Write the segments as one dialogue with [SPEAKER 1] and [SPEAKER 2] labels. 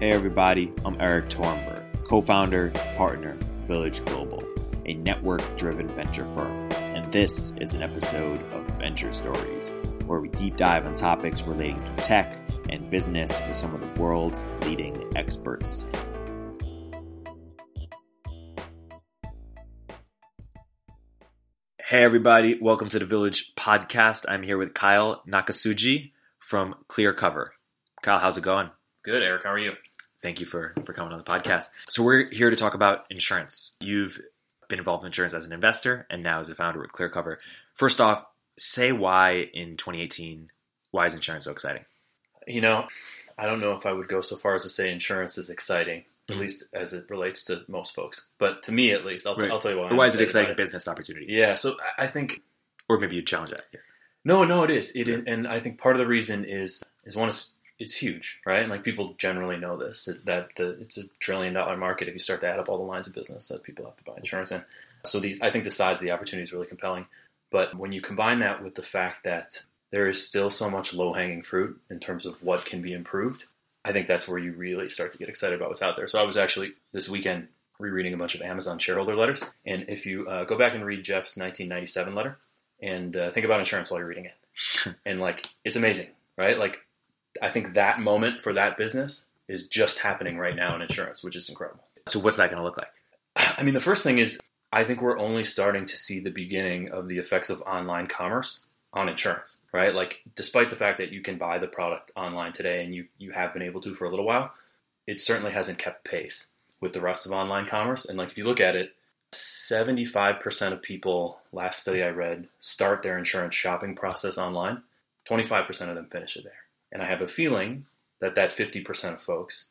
[SPEAKER 1] Hey everybody, I'm Erik Torenberg, co-founder, partner, Village Global, a network-driven venture firm. And this is an episode of Venture Stories, where we deep dive on topics relating to tech and business with some of the world's leading experts. Hey everybody, welcome to the Village podcast. I'm here with Kyle Nakatsuji from Clearcover. Kyle, how's it going?
[SPEAKER 2] Good, Eric. How are you?
[SPEAKER 1] Thank you for, for coming on the podcast. So we're here to talk about insurance. You've been involved in insurance as an investor and now as a founder with Clearcover. First off, say why in 2018, why is insurance so exciting?
[SPEAKER 2] You know, I don't know if I would go so far as to say insurance is exciting, at
[SPEAKER 1] Mhm.
[SPEAKER 2] least as it relates to most folks. But to me, at least, I'll,
[SPEAKER 1] Right.
[SPEAKER 2] I'll tell you why.
[SPEAKER 1] Why is it exciting
[SPEAKER 2] about
[SPEAKER 1] business opportunity?
[SPEAKER 2] Yeah, so I- think
[SPEAKER 1] Or maybe you challenge that. Yeah.
[SPEAKER 2] no, no, it is. It and I think part of the reason is is one it's it's huge, right? And like people generally know this that- that the, it's a trillion dollar market if you start to add up all the lines of business that people have to buy insurance in. So the, I think the size of the opportunity is really compelling. But when you combine that with the fact that there is still so much low hanging fruit in terms of what can be improved, I think that's where you really start to get excited about what's out there. So I was actually this weekend rereading a bunch of Amazon shareholder letters, and if you uh, go back and read Jeff's 1997 letter and uh, think about insurance while you're reading it, and like it's amazing, right? Like I think that moment for that business is just happening right now in insurance, which is incredible.
[SPEAKER 1] So what's that going to look like?
[SPEAKER 2] I mean, the first thing is I think we're only starting to see the beginning of the effects of online commerce on insurance, right? Like, despite the fact that you can buy the product online today and you, you have been able to for a little while, it certainly hasn't kept pace with the rest of online commerce. And, like, if you look at it, 75% of people, last study I read, start their insurance shopping process online. 25% of them finish it there. And I have a feeling that that 50% of folks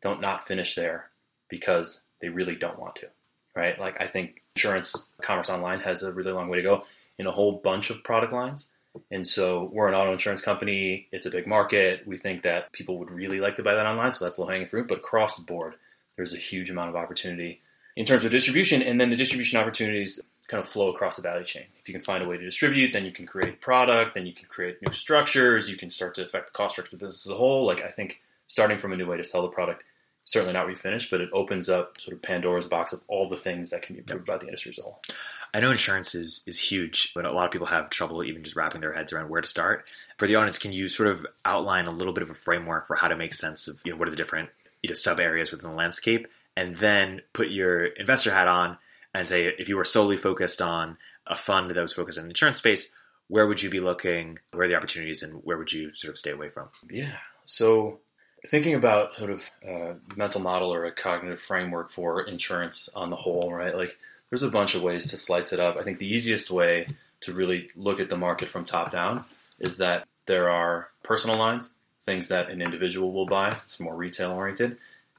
[SPEAKER 2] don't not finish there because they really don't want to, right? Like I think insurance commerce online has a really long way to go in a whole bunch of product lines. And so we're an auto insurance company. It's a big market. We think that people would really like to buy that online. So that's low hanging fruit. But across the board, there's a huge amount of opportunity in terms of distribution. And then the distribution opportunities kind of flow across the value chain. If you can find a way to distribute, then you can create product, then you can create new structures. You can start to affect the cost structure of the business as a whole. Like I think starting from a new way to sell the product certainly not finish, but it opens up sort of Pandora's box of all the things that can be improved by the industry as a whole.
[SPEAKER 1] I know insurance is, is huge, but a lot of people have trouble even just wrapping their heads around where to start. For the audience, can you sort of outline a little bit of a framework for how to make sense of you know what are the different you know sub areas within the landscape, and then put your investor hat on and say if you were solely focused on a fund that was focused on insurance space, where would you be looking? Where are the opportunities, and where would you sort of stay away from?
[SPEAKER 2] Yeah. So thinking about sort of a mental model or a cognitive framework for insurance on the whole, right? Like there's a bunch of ways to slice it up. I think the easiest way to really look at the market from top down is that there are personal lines, things that an individual will buy, it's more retail oriented,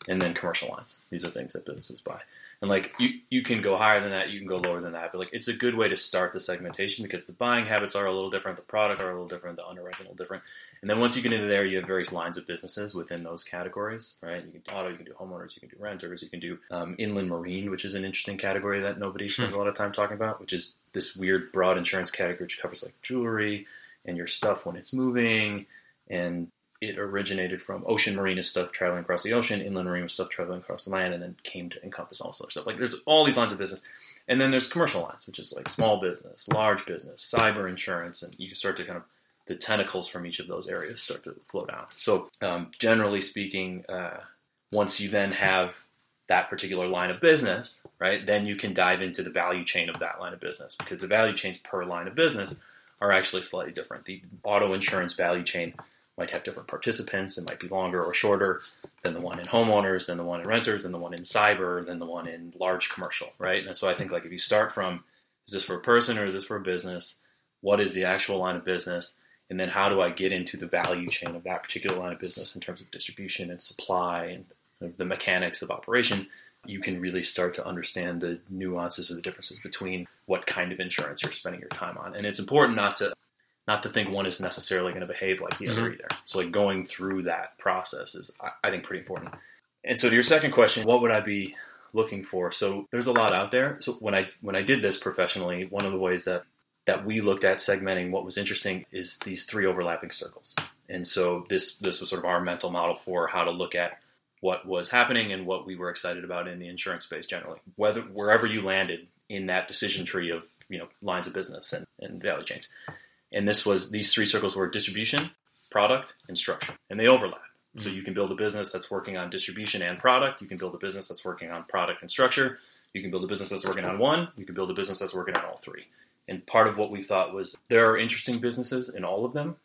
[SPEAKER 2] and then commercial lines. These are things that businesses buy. And like you, you can go higher than that, you can go lower than that, but like it's a good way to start the segmentation because the buying habits are a little different, the product are a little different, the underwriting a little different. And then once you get into there, you have various lines of businesses within those categories, right? You can do auto, you can do homeowners, you can do renters, you can do um, inland marine, which is an interesting category that nobody spends a lot of time talking about, which is this weird broad insurance category which covers like jewelry and your stuff when it's moving. And it originated from ocean marina stuff traveling across the ocean, inland marina stuff traveling across the land, and then came to encompass all this other stuff. Like there's all these lines of business. And then there's commercial lines, which is like small business, large business, cyber insurance, and you start to kind of the tentacles from each of those areas start to flow down. So, um, generally speaking, uh, once you then have that particular line of business, right, then you can dive into the value chain of that line of business because the value chains per line of business are actually slightly different. The auto insurance value chain might have different participants. It might be longer or shorter than the one in homeowners, than the one in renters, than the one in cyber, than the one in large commercial, right? And so I think like if you start from is this for a person or is this for a business? What is the actual line of business? And then how do I get into the value chain of that particular line of business in terms of distribution and supply and the mechanics of operation? You can really start to understand the nuances or the differences between what kind of insurance you're spending your time on. And it's important not to not to think one is necessarily going to behave like the other mm-hmm. either. So like going through that process is I, I think pretty important. And so to your second question, what would I be looking for? So there's a lot out there. So when I when I did this professionally, one of the ways that that we looked at segmenting what was interesting is these three overlapping circles. And so this this was sort of our mental model for how to look at what was happening and what we were excited about in the insurance space generally. Whether wherever you landed in that decision tree of you know lines of business and, and value chains. And this was these three circles were distribution, product, and structure. And they overlap. Mm-hmm. So you can build a business that's working on distribution and product. You can build a business that's working on product and structure. You can build a business that's working on one. You can build a business that's working on all three. And part of what we thought was there are interesting businesses in all of them,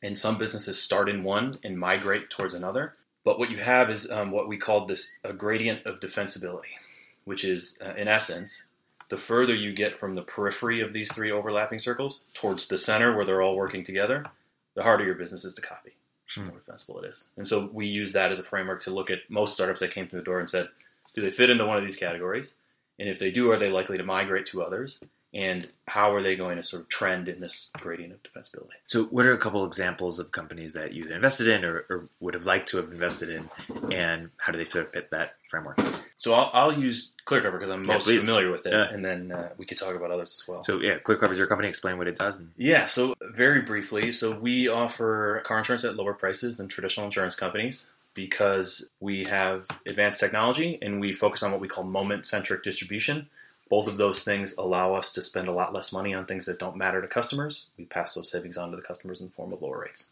[SPEAKER 2] and some businesses start in one and migrate towards another. But what you have is um, what we called this a gradient of defensibility, which is, uh, in essence, the further you get from the periphery of these three overlapping circles towards the center where they're all working together, the harder your business is to copy. Hmm. The more defensible it is. And so we use that as a framework to look at most startups that came through the door and said, do they fit into one of these categories? And if they do, are they likely to migrate to others? And how are they going to sort of trend in this gradient of defensibility?
[SPEAKER 1] So, what are a couple examples of companies that you've invested in or, or would have liked to have invested in, and how do they fit, that framework?
[SPEAKER 2] So, I'll, I'll use Clearcover because I'm most familiar with it, yeah. and then uh, we could talk about others as well.
[SPEAKER 1] So, yeah, Clearcover is your company. Explain what it does. And-
[SPEAKER 2] yeah, so very briefly, so we offer car insurance at lower prices than traditional insurance companies because we have advanced technology and we focus on what we call moment centric distribution both of those things allow us to spend a lot less money on things that don't matter to customers. We pass those savings on to the customers in the form of lower rates.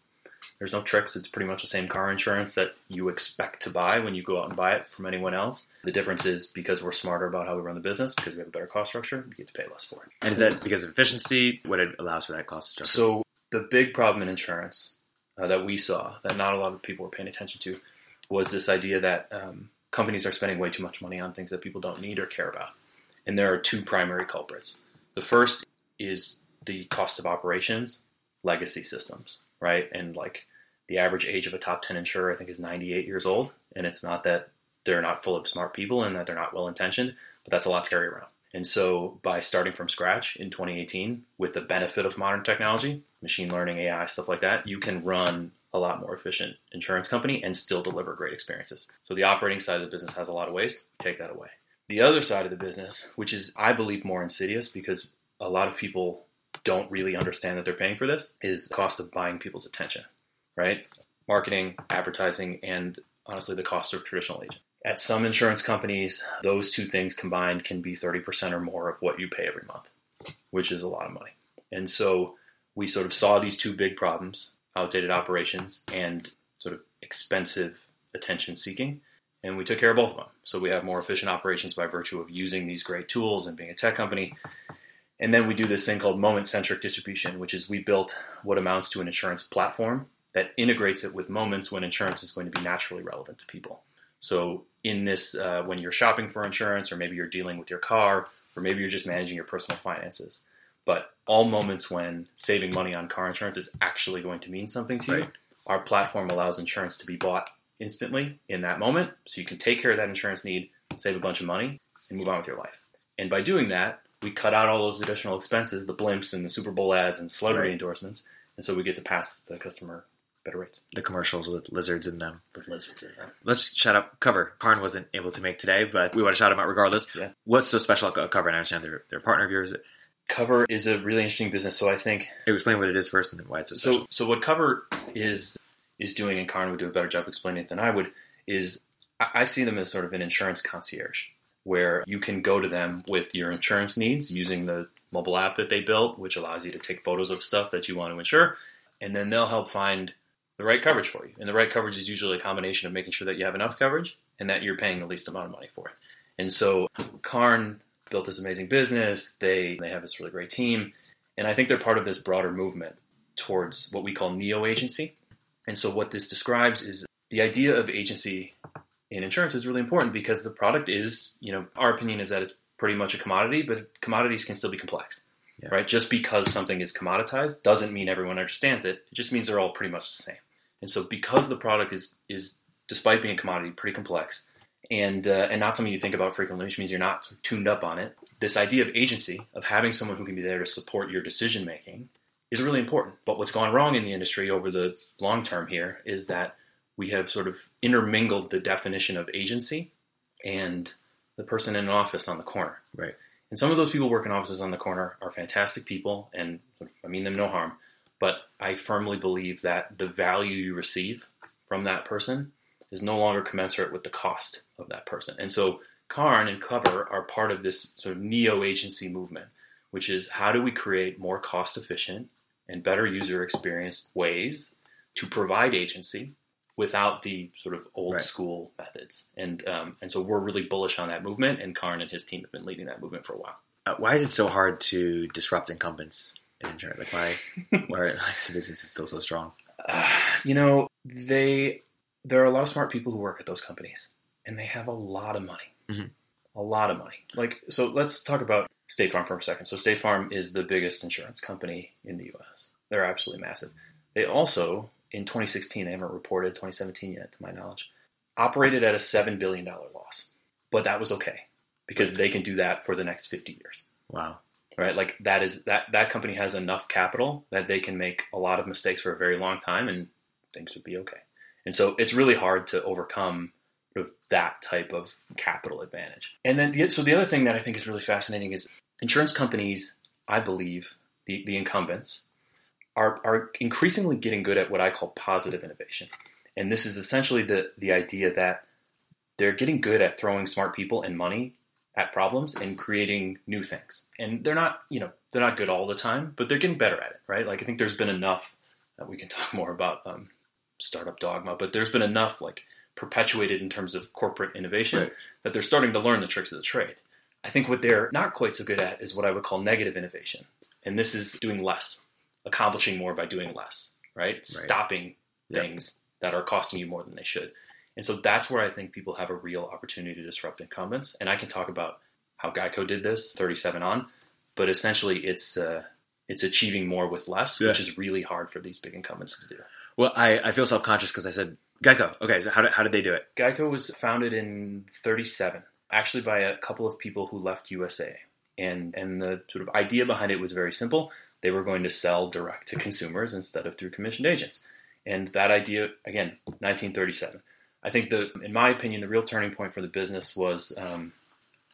[SPEAKER 2] There's no tricks. It's pretty much the same car insurance that you expect to buy when you go out and buy it from anyone else. The difference is because we're smarter about how we run the business, because we have a better cost structure, we get to pay less for it.
[SPEAKER 1] And is that because of efficiency? What it allows for that cost structure?
[SPEAKER 2] So the big problem in insurance uh, that we saw that not a lot of people were paying attention to was this idea that um, companies are spending way too much money on things that people don't need or care about. And there are two primary culprits. The first is the cost of operations, legacy systems, right? And like the average age of a top 10 insurer, I think, is 98 years old. And it's not that they're not full of smart people and that they're not well intentioned, but that's a lot to carry around. And so by starting from scratch in 2018 with the benefit of modern technology, machine learning, AI, stuff like that, you can run a lot more efficient insurance company and still deliver great experiences. So the operating side of the business has a lot of waste. Take that away. The other side of the business, which is, I believe, more insidious because a lot of people don't really understand that they're paying for this, is the cost of buying people's attention, right? Marketing, advertising, and honestly, the cost of traditional agent. At some insurance companies, those two things combined can be 30% or more of what you pay every month, which is a lot of money. And so we sort of saw these two big problems outdated operations and sort of expensive attention seeking and we took care of both of them. So we have more efficient operations by virtue of using these great tools and being a tech company. And then we do this thing called moment centric distribution, which is we built what amounts to an insurance platform that integrates it with moments when insurance is going to be naturally relevant to people. So in this, uh, when you're shopping for insurance, or maybe you're dealing with your car, or maybe you're just managing your personal finances, but all moments when saving money on car insurance is actually going to mean something to right. you, our platform allows insurance to be bought instantly in that moment so you can take care of that insurance need, save a bunch of money, and move on with your life. And by doing that, we cut out all those additional expenses, the blimps and the Super Bowl ads and celebrity right. endorsements, and so we get to pass the customer better rates.
[SPEAKER 1] The commercials with lizards in them.
[SPEAKER 2] With lizards in them.
[SPEAKER 1] Let's shout out Cover. Karn wasn't able to make today, but we want to shout him out regardless. Yeah. What's so special about Cover? And I understand they're, they're a partner of yours.
[SPEAKER 2] Cover is a really interesting business. So I think.
[SPEAKER 1] Hey, explain what it is first and why it's so special.
[SPEAKER 2] So, so what Cover is is doing, and Karn would do a better job explaining it than I would, is I see them as sort of an insurance concierge, where you can go to them with your insurance needs using the mobile app that they built, which allows you to take photos of stuff that you want to insure, and then they'll help find the right coverage for you. And the right coverage is usually a combination of making sure that you have enough coverage and that you're paying the least amount of money for it. And so Karn built this amazing business. They they have this really great team, and I think they're part of this broader movement towards what we call neo agency, and so, what this describes is the idea of agency in insurance is really important because the product is, you know, our opinion is that it's pretty much a commodity, but commodities can still be complex, yeah. right? Just because something is commoditized doesn't mean everyone understands it. It just means they're all pretty much the same. And so, because the product is is despite being a commodity, pretty complex, and uh, and not something you think about frequently, which means you're not sort of tuned up on it. This idea of agency, of having someone who can be there to support your decision making, is really important. But what's gone wrong in the industry over the long term here is that we have sort of intermingled the definition of agency and the person in an office on the corner.
[SPEAKER 1] Right.
[SPEAKER 2] And some of those people work in offices on the corner are fantastic people, and I mean them no harm. But I firmly believe that the value you receive from that person is no longer commensurate with the cost of that person. And so Karn and Cover are part of this sort of neo agency movement, which is how do we create more cost efficient and better user experience ways to provide agency without the sort of old
[SPEAKER 1] Right.
[SPEAKER 2] school methods. And um, and so we're really bullish on that movement, and Karn and his team have been leading that movement for a while.
[SPEAKER 1] Uh, why is it so hard to disrupt incumbents in insurance? Like why why are like, the business is still so strong?
[SPEAKER 2] Uh, you know, they there are a lot of smart people who work at those companies, and they have a lot of money,
[SPEAKER 1] Mhm.
[SPEAKER 2] a lot of money. Like, so let's talk about State Farm for a second. So State Farm is the biggest insurance company in the U.S. They're absolutely massive. They also, in 2016, they haven't reported 2017 yet, to my knowledge, operated at a seven billion dollar loss, but that was okay because they can do that for the next 50 years
[SPEAKER 1] Wow.
[SPEAKER 2] right? Like that is that that company has enough capital that they can make a lot of mistakes for a very long time and things would be okay. And so it's really hard to overcome sort of that type of capital advantage. And then the, so the other thing that I think is really fascinating is insurance companies, I believe, the, the incumbents are are increasingly getting good at what I call positive innovation. And this is essentially the the idea that they're getting good at throwing smart people and money at problems and creating new things. And they're not, you know, they're not good all the time, but they're getting better at it, right? Like I think there's been enough that we can talk more about um, startup dogma, but there's been enough like perpetuated in terms of corporate innovation
[SPEAKER 1] Right.
[SPEAKER 2] that they're starting to learn the tricks of the trade. I think what they're not quite so good at is what I would call negative innovation. And this is doing less, accomplishing more by doing less, right? Stopping
[SPEAKER 1] Yep.
[SPEAKER 2] things that are costing you more than they should. And so that's where I think people have a real opportunity to disrupt incumbents. And I can talk about how Geico did this 37 on, but essentially it's uh, it's achieving more with less,
[SPEAKER 1] Yeah.
[SPEAKER 2] which is really hard for these big incumbents to do.
[SPEAKER 1] Well, I, I feel self conscious because I said Geico. Okay, so how did, how did they do it?
[SPEAKER 2] Geico was founded in 37, actually by a couple of people who left USA. And and the sort of idea behind it was very simple. They were going to sell direct to consumers instead of through commissioned agents. And that idea, again, 1937. I think the, in my opinion, the real turning point for the business was um,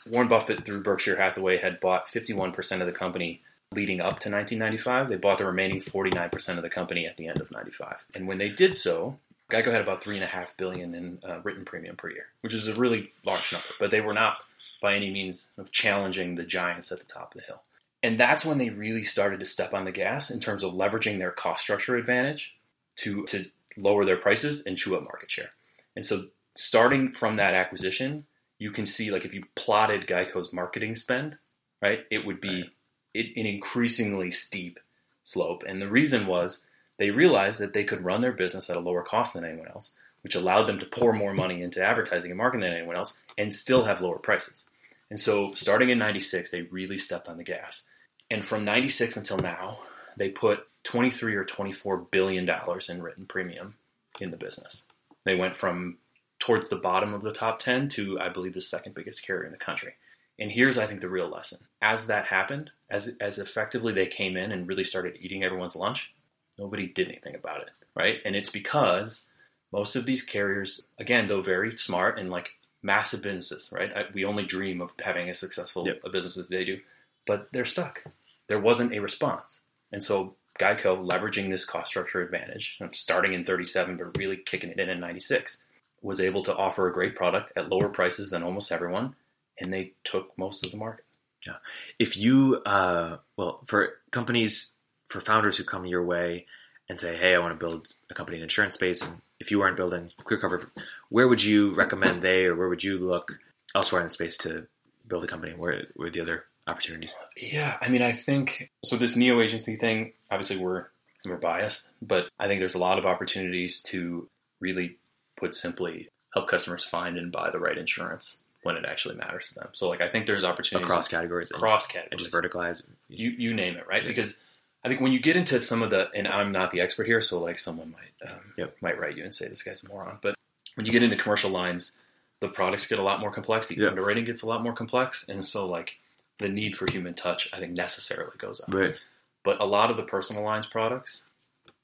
[SPEAKER 2] Warren Buffett through Berkshire Hathaway had bought 51% of the company leading up to 1995. They bought the remaining 49% of the company at the end of 95. And when they did so, Geico had about three and a half billion in uh, written premium per year, which is a really large number. But they were not by any means of challenging the giants at the top of the hill. And that's when they really started to step on the gas in terms of leveraging their cost structure advantage to to lower their prices and chew up market share. And so starting from that acquisition, you can see like if you plotted Geico's marketing spend, right, it would be it, an increasingly steep slope. And the reason was they realized that they could run their business at a lower cost than anyone else, which allowed them to pour more money into advertising and marketing than anyone else and still have lower prices. And so starting in 96, they really stepped on the gas. And from 96 until now, they put 23 or 24 billion dollars in written premium in the business. They went from towards the bottom of the top 10 to I believe the second biggest carrier in the country. And here's I think the real lesson. As that happened, as as effectively they came in and really started eating everyone's lunch, nobody did anything about it, right? And it's because most of these carriers again, though very smart and like massive businesses, right? I, we only dream of having as successful
[SPEAKER 1] Yep.
[SPEAKER 2] a business as they do, but they're stuck. There wasn't a response. And so Geico, leveraging this cost structure advantage, of starting in 37 but really kicking it in in 96, was able to offer a great product at lower prices than almost everyone, and they took most of the market. Yeah.
[SPEAKER 1] If you, uh, well, for companies, for founders who come your way and say, hey, I want to build a company in the insurance space, and if you weren't building Clearcover, where would you recommend they or where would you look elsewhere in the space to build a company? Where, where the other opportunities?
[SPEAKER 2] Yeah, I mean, I think so. This neo agency thing, obviously, we're we're biased, but I think there's a lot of opportunities to really, put simply, help customers find and buy the right insurance when it actually matters to them. So, like, I think there's opportunities
[SPEAKER 1] Across categories and,
[SPEAKER 2] across
[SPEAKER 1] and
[SPEAKER 2] categories,
[SPEAKER 1] just verticalize.
[SPEAKER 2] you you name it, right?
[SPEAKER 1] Yeah.
[SPEAKER 2] Because I think when you get into some of the, and I'm not the expert here, so like someone might um,
[SPEAKER 1] Yep.
[SPEAKER 2] might write you and say this guy's a moron, but when you get into commercial lines, the products get a lot more complex, the
[SPEAKER 1] Yeah.
[SPEAKER 2] underwriting gets a lot more complex, and so like the need for human touch, I think necessarily goes up.
[SPEAKER 1] Right.
[SPEAKER 2] But a lot of the personal lines products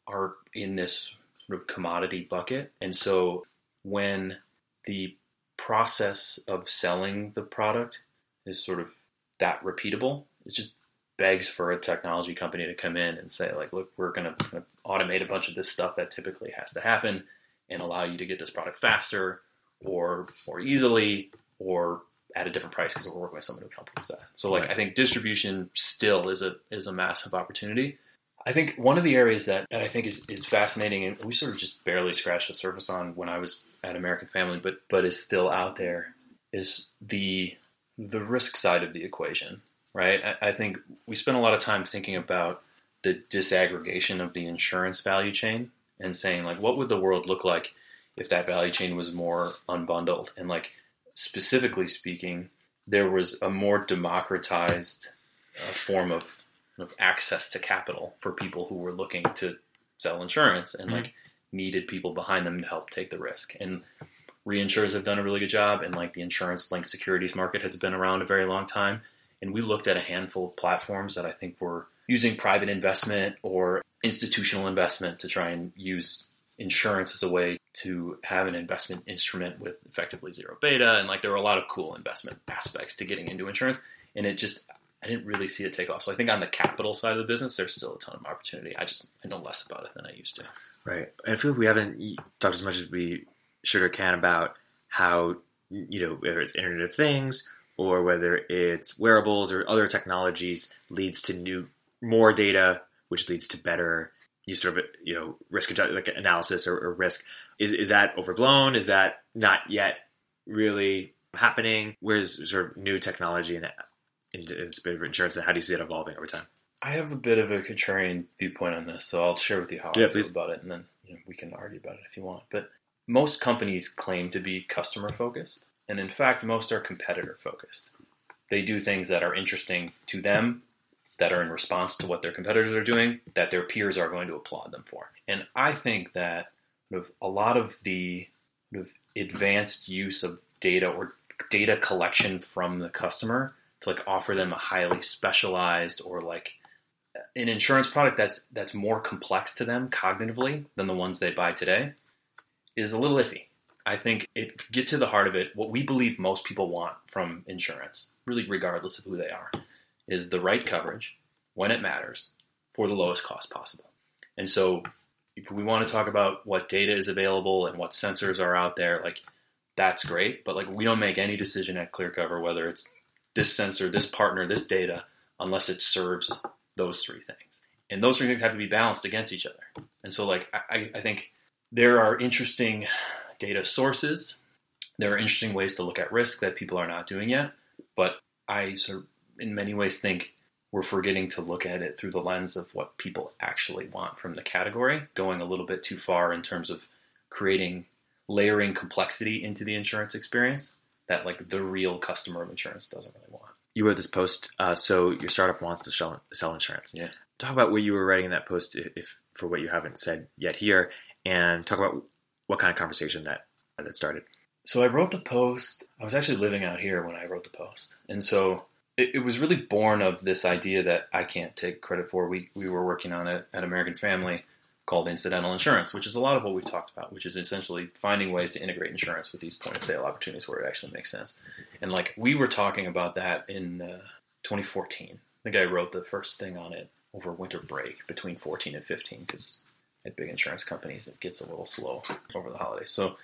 [SPEAKER 2] are in this sort of commodity bucket, and so when the process of selling the product is sort of that repeatable, it's just begs for a technology company to come in and say, like, look, we're going to automate a bunch of this stuff that typically has to happen, and allow you to get this product faster or more easily or at a different price because we're working with someone who helps us that. So like
[SPEAKER 1] Right.
[SPEAKER 2] I think distribution still is a is a massive opportunity. I think one of the areas that, that I think is, is fascinating and we sort of just barely scratched the surface on when I was at American Family, but but is still out there is the the risk side of the equation, right? I, I think we spend a lot of time thinking about the disaggregation of the insurance value chain and saying like what would the world look like if that value chain was more unbundled? And like specifically speaking there was a more democratized uh, form of, of access to capital for people who were looking to sell insurance and like needed people behind them to help take the risk. And reinsurers have done a really good job and like the insurance linked securities market has been around a very long time and we looked at a handful of platforms that i think were using private investment or institutional investment to try and use insurance as a way to have an investment instrument with effectively zero beta. And like there were a lot of cool investment aspects to getting into insurance. And it just i didn't really see it take off. So i think on the capital side of the business there's still a ton of opportunity. I just i know less about it than i used to.
[SPEAKER 1] Right. And I feel like we haven't talked as much as we should or can about how, you know, whether it's Internet of Things or whether it's wearables or other technologies leads to new, more data, which leads to better, you sort of, you know, risk like analysis or, or risk. Is, is that overblown? Is that not yet really happening? Where's sort of new technology and in, in, in insurance and how do you see it evolving over time?
[SPEAKER 2] I have a bit of a contrarian viewpoint on this, so I'll share with you how
[SPEAKER 1] Yeah,
[SPEAKER 2] I feel about it, and then you know, we can argue about it if you want. But most companies claim to be customer focused, and in fact, most are competitor focused. They do things that are interesting to them, that are in response to what their competitors are doing, that their peers are going to applaud them for. And I think that a lot of the advanced use of data or data collection from the customer to like offer them a highly specialized or like an insurance product that's that's more complex to them cognitively than the ones they buy today is a little iffy. I think it get to the heart of it. What we believe most people want from insurance, really regardless of who they are, is the right coverage when it matters for the lowest cost possible. And so, if we want to talk about what data is available and what sensors are out there, like that's great. But like we don't make any decision at Clearcover whether it's this sensor, this partner, this data, unless it serves those three things. And those three things have to be balanced against each other. And so, like, I, I think there are interesting data sources. There are interesting ways to look at risk that people are not doing yet. But I sort of, in many ways, think we're forgetting to look at it through the lens of what people actually want from the category, going a little bit too far in terms of creating layering complexity into the insurance experience that, like, the real customer of insurance doesn't really want.
[SPEAKER 1] you wrote this post. Uh, so your startup wants to sell, sell insurance.
[SPEAKER 2] Yeah.
[SPEAKER 1] Talk about what you were writing in that post, if, if for what you haven't said yet here, and talk about what kind of conversation that that started.
[SPEAKER 2] So I wrote the post. I was actually living out here when I wrote the post, and so it, it was really born of this idea that I can't take credit for. We we were working on it at American Family called incidental insurance, which is a lot of what we've talked about, which is essentially finding ways to integrate insurance with these point of sale opportunities where it actually makes sense. And like we were talking about that in uh, 2014. I think I wrote the first thing on it over winter break between 14 and 15 because at big insurance companies it gets a little slow over the holidays. So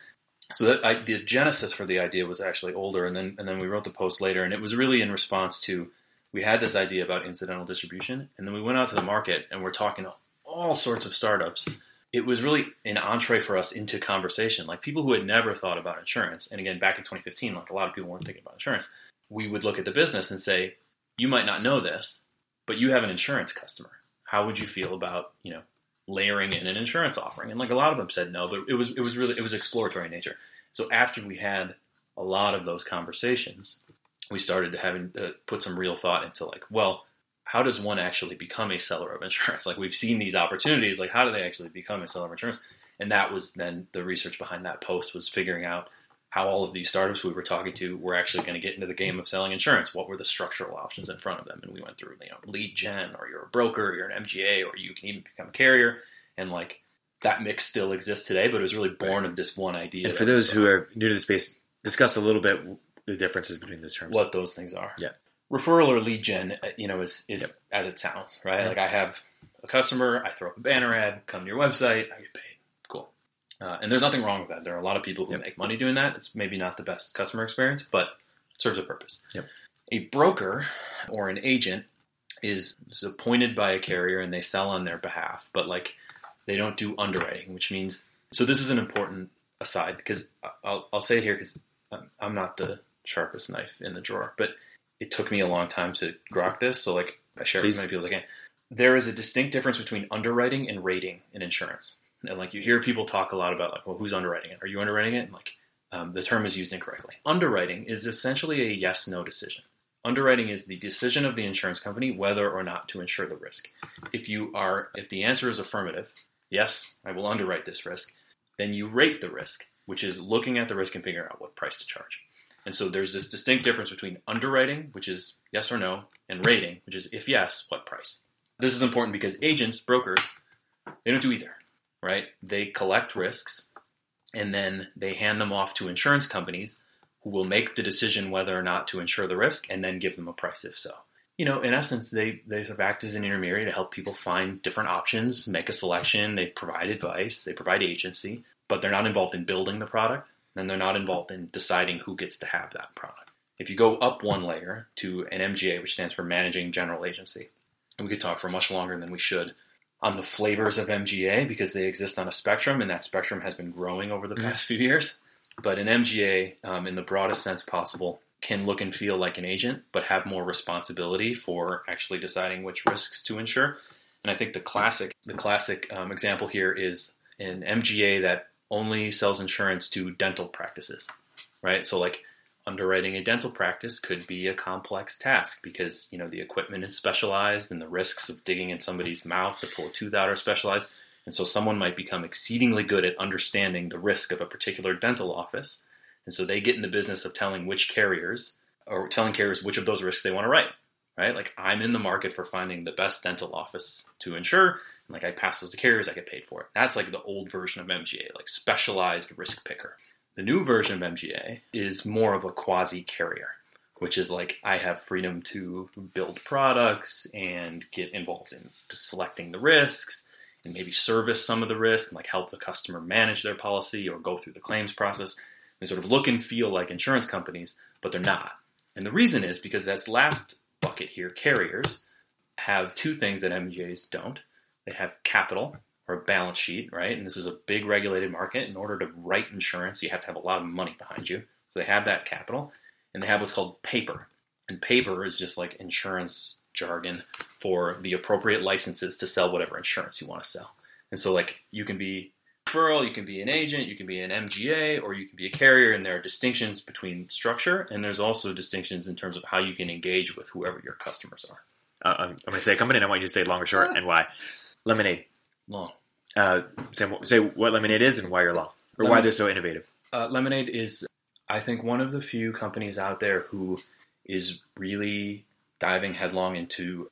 [SPEAKER 2] so that I, the genesis for the idea was actually older, and then and then we wrote the post later, and it was really in response to we had this idea about incidental distribution, and then we went out to the market and we're talking to all sorts of startups. It was really an entree for us into conversation, like people who had never thought about insurance. And again, back in 2015, like a lot of people weren't thinking about insurance. We would look at the business and say, "You might not know this, but you have an insurance customer. How would you feel about you know layering in an insurance offering?" And like a lot of them said no, but it was it was really it was exploratory in nature. So after we had a lot of those conversations, we started to having uh, put some real thought into like, well, how does one actually become a seller of insurance? Like we've seen these opportunities, like how do they actually become a seller of insurance? And that was then the research behind that post was figuring out how all of these startups we were talking to were actually going to get into the game of selling insurance. What were the structural options in front of them? And we went through, you know, lead gen, or you're a broker, or you're an MGA, or you can even become a carrier. And like that mix still exists today, but it was really born of this one idea.
[SPEAKER 1] And for those who are new to the space, discuss a little bit the differences between those terms.
[SPEAKER 2] what those things are.
[SPEAKER 1] Yeah.
[SPEAKER 2] Referral or lead gen, uh, you know, is, is
[SPEAKER 1] Yep.
[SPEAKER 2] as it sounds, right?
[SPEAKER 1] Yeah.
[SPEAKER 2] Like I have a customer, I throw up a banner ad, come to your website, I get paid. Uh, and there's nothing wrong with that. There are a lot of people who
[SPEAKER 1] Yep.
[SPEAKER 2] make money doing that. It's maybe not the best customer experience, but it serves a purpose.
[SPEAKER 1] Yep.
[SPEAKER 2] A broker or an agent is, is appointed by a carrier and they sell on their behalf, but like they don't do underwriting, which means so this is an important aside because I'll, I'll say it here because I'm not the sharpest knife in the drawer, but it took me a long time to grok this. So like I share it with
[SPEAKER 1] Please.
[SPEAKER 2] many people as I can. There is a distinct difference between underwriting and rating in insurance. And like you hear people talk a lot about like, well, who's underwriting it? Are you underwriting it? And like um, the term is used incorrectly. Underwriting is essentially a yes/no decision. Underwriting is the decision of the insurance company whether or not to insure the risk. If you are, if the answer is affirmative, yes, I will underwrite this risk, then you rate the risk, which is looking at the risk and figuring out what price to charge. And so there's this distinct difference between underwriting, which is yes or no, and rating, which is if yes, what price. This is important because agents, brokers, they don't do either, right? They collect risks and then they hand them off to insurance companies who will make the decision whether or not to insure the risk and then give them a price if so. You know, in essence, they, they sort of act as an intermediary to help people find different options, make a selection, they provide advice, they provide agency, but they're not involved in building the product, and they're not involved in deciding who gets to have that product. If you go up one layer to an MGA, which stands for Managing General Agency, and we could talk for much longer than we should on the flavors of MGA because they exist on a spectrum, and that spectrum has been growing over the past few years. But an MGA, um, in the broadest sense possible, can look and feel like an agent, but have more responsibility for actually deciding which risks to insure. And I think the classic, the classic um, example here is an MGA that only sells insurance to dental practices, right? So like underwriting a dental practice could be a complex task because you know the equipment is specialized and the risks of digging in somebody's mouth to pull a tooth out are specialized. And so someone might become exceedingly good at understanding the risk of a particular dental office. And so they get in the business of telling which carriers or telling carriers which of those risks they want to write. Right? Like I'm in the market for finding the best dental office to insure. And like I pass those to carriers, I get paid for it. That's like the old version of MGA, like specialized risk picker. The new version of MGA is more of a quasi carrier, which is like I have freedom to build products and get involved in selecting the risks and maybe service some of the risk and like help the customer manage their policy or go through the claims process. They sort of look and feel like insurance companies, but they're not. And the reason is because that's last bucket here, carriers have two things that MGAs don't. They have capital or a balance sheet, right? And this is a big regulated market. In order to write insurance, you have to have a lot of money behind you. So they have that capital, and they have what's called paper. And paper is just like insurance jargon for the appropriate licenses to sell whatever insurance you want to sell. And so, like, you can be referral, you can be an agent, you can be an MGA, or you can be a carrier, and there are distinctions between structure, and there's also distinctions in terms of how you can engage with whoever your customers are.
[SPEAKER 1] Uh, I'm, I'm going to say a company, and I want you to say long or short and why. Lemonade.
[SPEAKER 2] Long.
[SPEAKER 1] Uh, say, say what Lemonade is and why you're long, or why they're so innovative.
[SPEAKER 2] Uh, Lemonade is, I think, one of the few companies out there who is really diving headlong into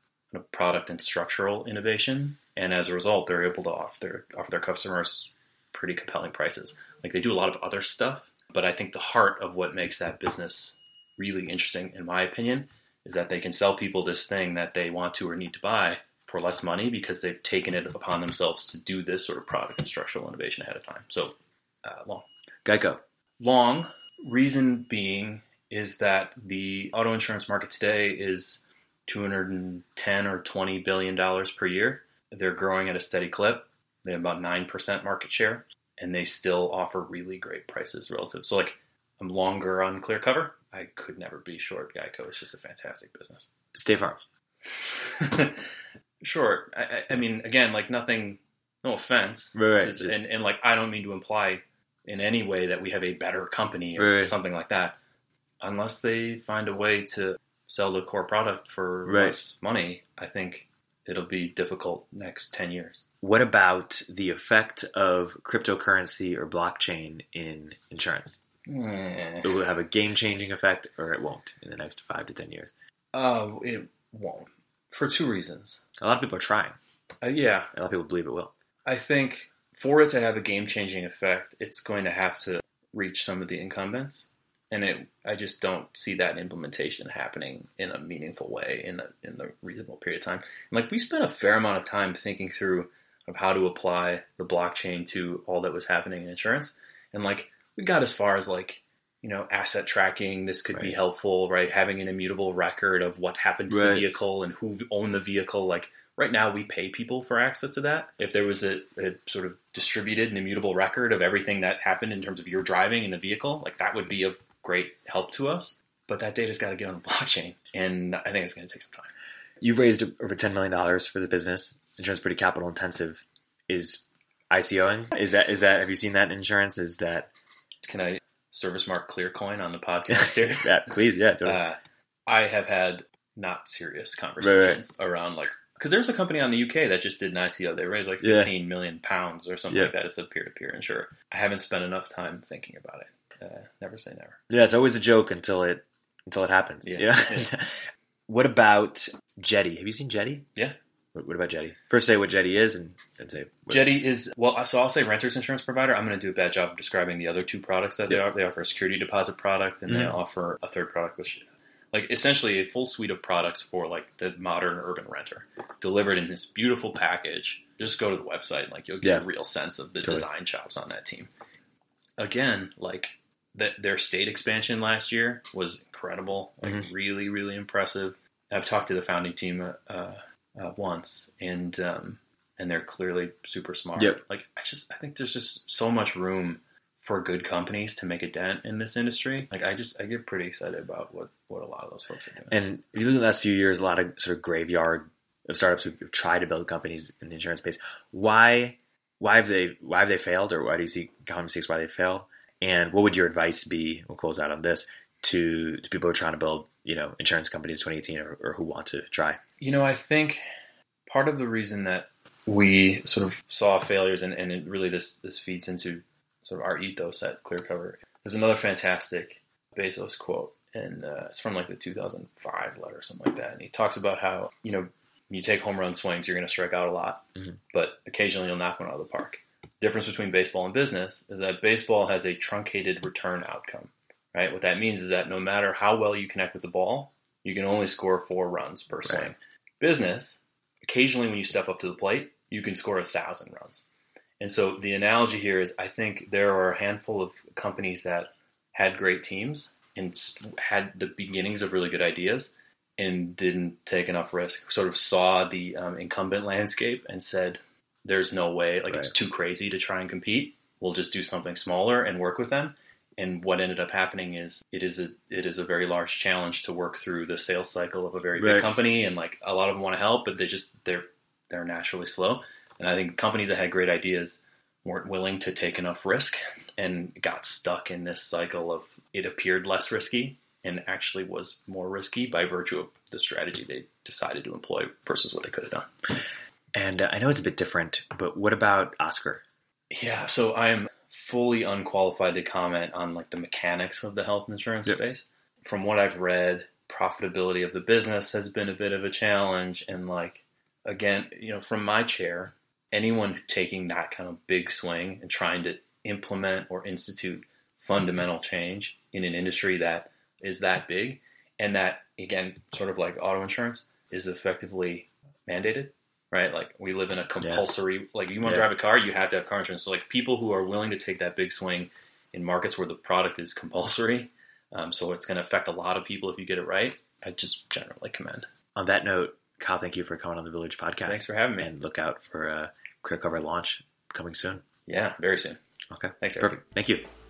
[SPEAKER 2] product and structural innovation, and as a result, they're able to offer their offer their customers pretty compelling prices. Like they do a lot of other stuff, but I think the heart of what makes that business really interesting, in my opinion, is that they can sell people this thing that they want to or need to buy for less money because they've taken it upon themselves to do this sort of product and structural innovation ahead of time. So, uh, long.
[SPEAKER 1] Geico.
[SPEAKER 2] long reason being is that the auto insurance market today is 210 or 20 billion dollars per year. They're growing at a steady clip. They have about 9% market share and they still offer really great prices relative. So like i'm longer on Clearcover. I could never be short geico. It's just a fantastic business.
[SPEAKER 1] State Farm.
[SPEAKER 2] sure I, I- I mean again like nothing no offense
[SPEAKER 1] Right, right,
[SPEAKER 2] is-
[SPEAKER 1] just-
[SPEAKER 2] and, and like i don't mean to imply in any way that we have a better company or
[SPEAKER 1] Right,
[SPEAKER 2] something like that unless they find a way to sell the core product for
[SPEAKER 1] Right.
[SPEAKER 2] less money i think it'll be difficult next 10 years
[SPEAKER 1] What about the effect of cryptocurrency or blockchain in insurance? It will have a game changing effect, or it won't in the next five to ten years.
[SPEAKER 2] uh, it won't for two reasons
[SPEAKER 1] A lot of people are trying.
[SPEAKER 2] uh, yeah
[SPEAKER 1] A lot of people believe it will.
[SPEAKER 2] I think for it to have a game changing effect, it's going to have to reach some of the incumbents, and it I just don't see that implementation happening in a meaningful way in the in the reasonable period of time. And like we spent a fair amount of time thinking through of how to apply the blockchain to all that was happening in insurance. And like we got as far as like you know asset tracking. This could be helpful, right? Having an immutable record of what happened to
[SPEAKER 1] Right.
[SPEAKER 2] the vehicle and who owned the vehicle. Like right now, we pay people for access to that. If there was a, a sort of distributed and immutable record of everything that happened in terms of your driving in the vehicle, like that would be of great help to us. But that data's got to get on the blockchain, and I think it's going to take some time.
[SPEAKER 1] You've raised over ten million dollars for the business. Insurance is pretty capital intensive. Is ICOing? Is that is that? Have you seen that in insurance? Is that
[SPEAKER 2] Can I service mark Clearcoin on the podcast here?
[SPEAKER 1] that? Please, yeah. Totally.
[SPEAKER 2] uh, I have had not serious conversations around like because there's a company on the UK that just did an ICO. They raised like
[SPEAKER 1] Yeah.
[SPEAKER 2] 15 million pounds or something
[SPEAKER 1] Yeah.
[SPEAKER 2] like that. It's a peer to peer insurer. I haven't spent enough time thinking about it. Uh, never say never.
[SPEAKER 1] yeah, it's always a joke until it until it happens.
[SPEAKER 2] Yeah.
[SPEAKER 1] you know?
[SPEAKER 2] Yeah.
[SPEAKER 1] what about Jetty? Have you seen Jetty?
[SPEAKER 2] Yeah.
[SPEAKER 1] What, what about Jetty? First, say what Jetty is, and then say what,
[SPEAKER 2] Jetty is well, so I'll say renters insurance provider. I'm going to do a bad job of describing the other two products that they offer. They offer a security deposit product and they
[SPEAKER 1] Mhm.
[SPEAKER 2] offer a third product, which like essentially a full suite of products for like the modern urban renter, delivered in this beautiful package. Just go to the website, and like you'll get
[SPEAKER 1] Yeah.
[SPEAKER 2] a real sense of the
[SPEAKER 1] Totally.
[SPEAKER 2] design chops on that team. Again, like that their state expansion last year was incredible, like
[SPEAKER 1] Mhm.
[SPEAKER 2] really, really impressive. I've talked to the founding team uh, uh, once, and um, and they're clearly super smart.
[SPEAKER 1] Yep.
[SPEAKER 2] Like I just I think there's just so much room for good companies to make a dent in this industry. Like I just I get pretty excited about what what a lot of those folks are doing.
[SPEAKER 1] And if you look at the last few years, a lot of sort of graveyard of startups who've tried to build companies in the insurance space. Why? Why have they? Why have they failed, or why do you see common mistakes why they fail? And what would your advice be? We'll close out on this to, to people who are trying to build, you know, insurance companies 2018, or, or who want to try.
[SPEAKER 2] You know, I think part of the reason that we sort of saw failures, and, and it really this this feeds into sort of our ethos at Clearcover. There's another fantastic Bezos quote, and uh, it's from like the 2005 letter, or something like that. And he talks about how you know you take home run swings, you're going to strike out a lot,
[SPEAKER 1] Mhm.
[SPEAKER 2] but occasionally you'll knock one out of the park. Difference between baseball and business is that baseball has a truncated return outcome. Right. What that means is that no matter how well you connect with the ball, you can only score four runs per swing.
[SPEAKER 1] Right.
[SPEAKER 2] Business, occasionally when you step up to the plate, you can score a thousand runs. And so the analogy here is I think there are a handful of companies that had great teams and had the beginnings of really good ideas and didn't take enough risk, sort of saw the um, incumbent landscape and said, there's no way, like it's too crazy to try and compete. We'll just do something smaller and work with them. And what ended up happening is it is a it is a very large challenge to work through the sales cycle of a very big
[SPEAKER 1] Right.
[SPEAKER 2] company, and like a lot of them want to help, but they just they're they're naturally slow. And I think companies that had great ideas weren't willing to take enough risk and got stuck in this cycle of it appeared less risky and actually was more risky by virtue of the strategy they decided to employ versus what they could have done.
[SPEAKER 1] And uh, I know it's a bit different, but what about Oscar?
[SPEAKER 2] Yeah, so I am fully unqualified to comment on like the mechanics of the health insurance
[SPEAKER 1] Yep.
[SPEAKER 2] space. From what I've read, profitability of the business has been a bit of a challenge and like again, you know, from my chair, anyone taking that kind of big swing and trying to implement or institute fundamental change in an industry that is that big and that again, sort of like auto insurance is effectively mandated right? Like we live in a compulsory, like you want to
[SPEAKER 1] Yeah.
[SPEAKER 2] drive a car, you have to have car insurance. So like people who are willing to take that big swing in markets where the product is compulsory, um, so it's going to affect a lot of people if you get it right. I just generally commend.
[SPEAKER 1] On that note, Kyle, thank you for coming on the Village podcast.
[SPEAKER 2] Thanks for having me.
[SPEAKER 1] And look out for a Clearcover launch coming soon.
[SPEAKER 2] Yeah, very soon.
[SPEAKER 1] Okay.
[SPEAKER 2] Thanks, Erik.
[SPEAKER 1] Perfect. Thank you.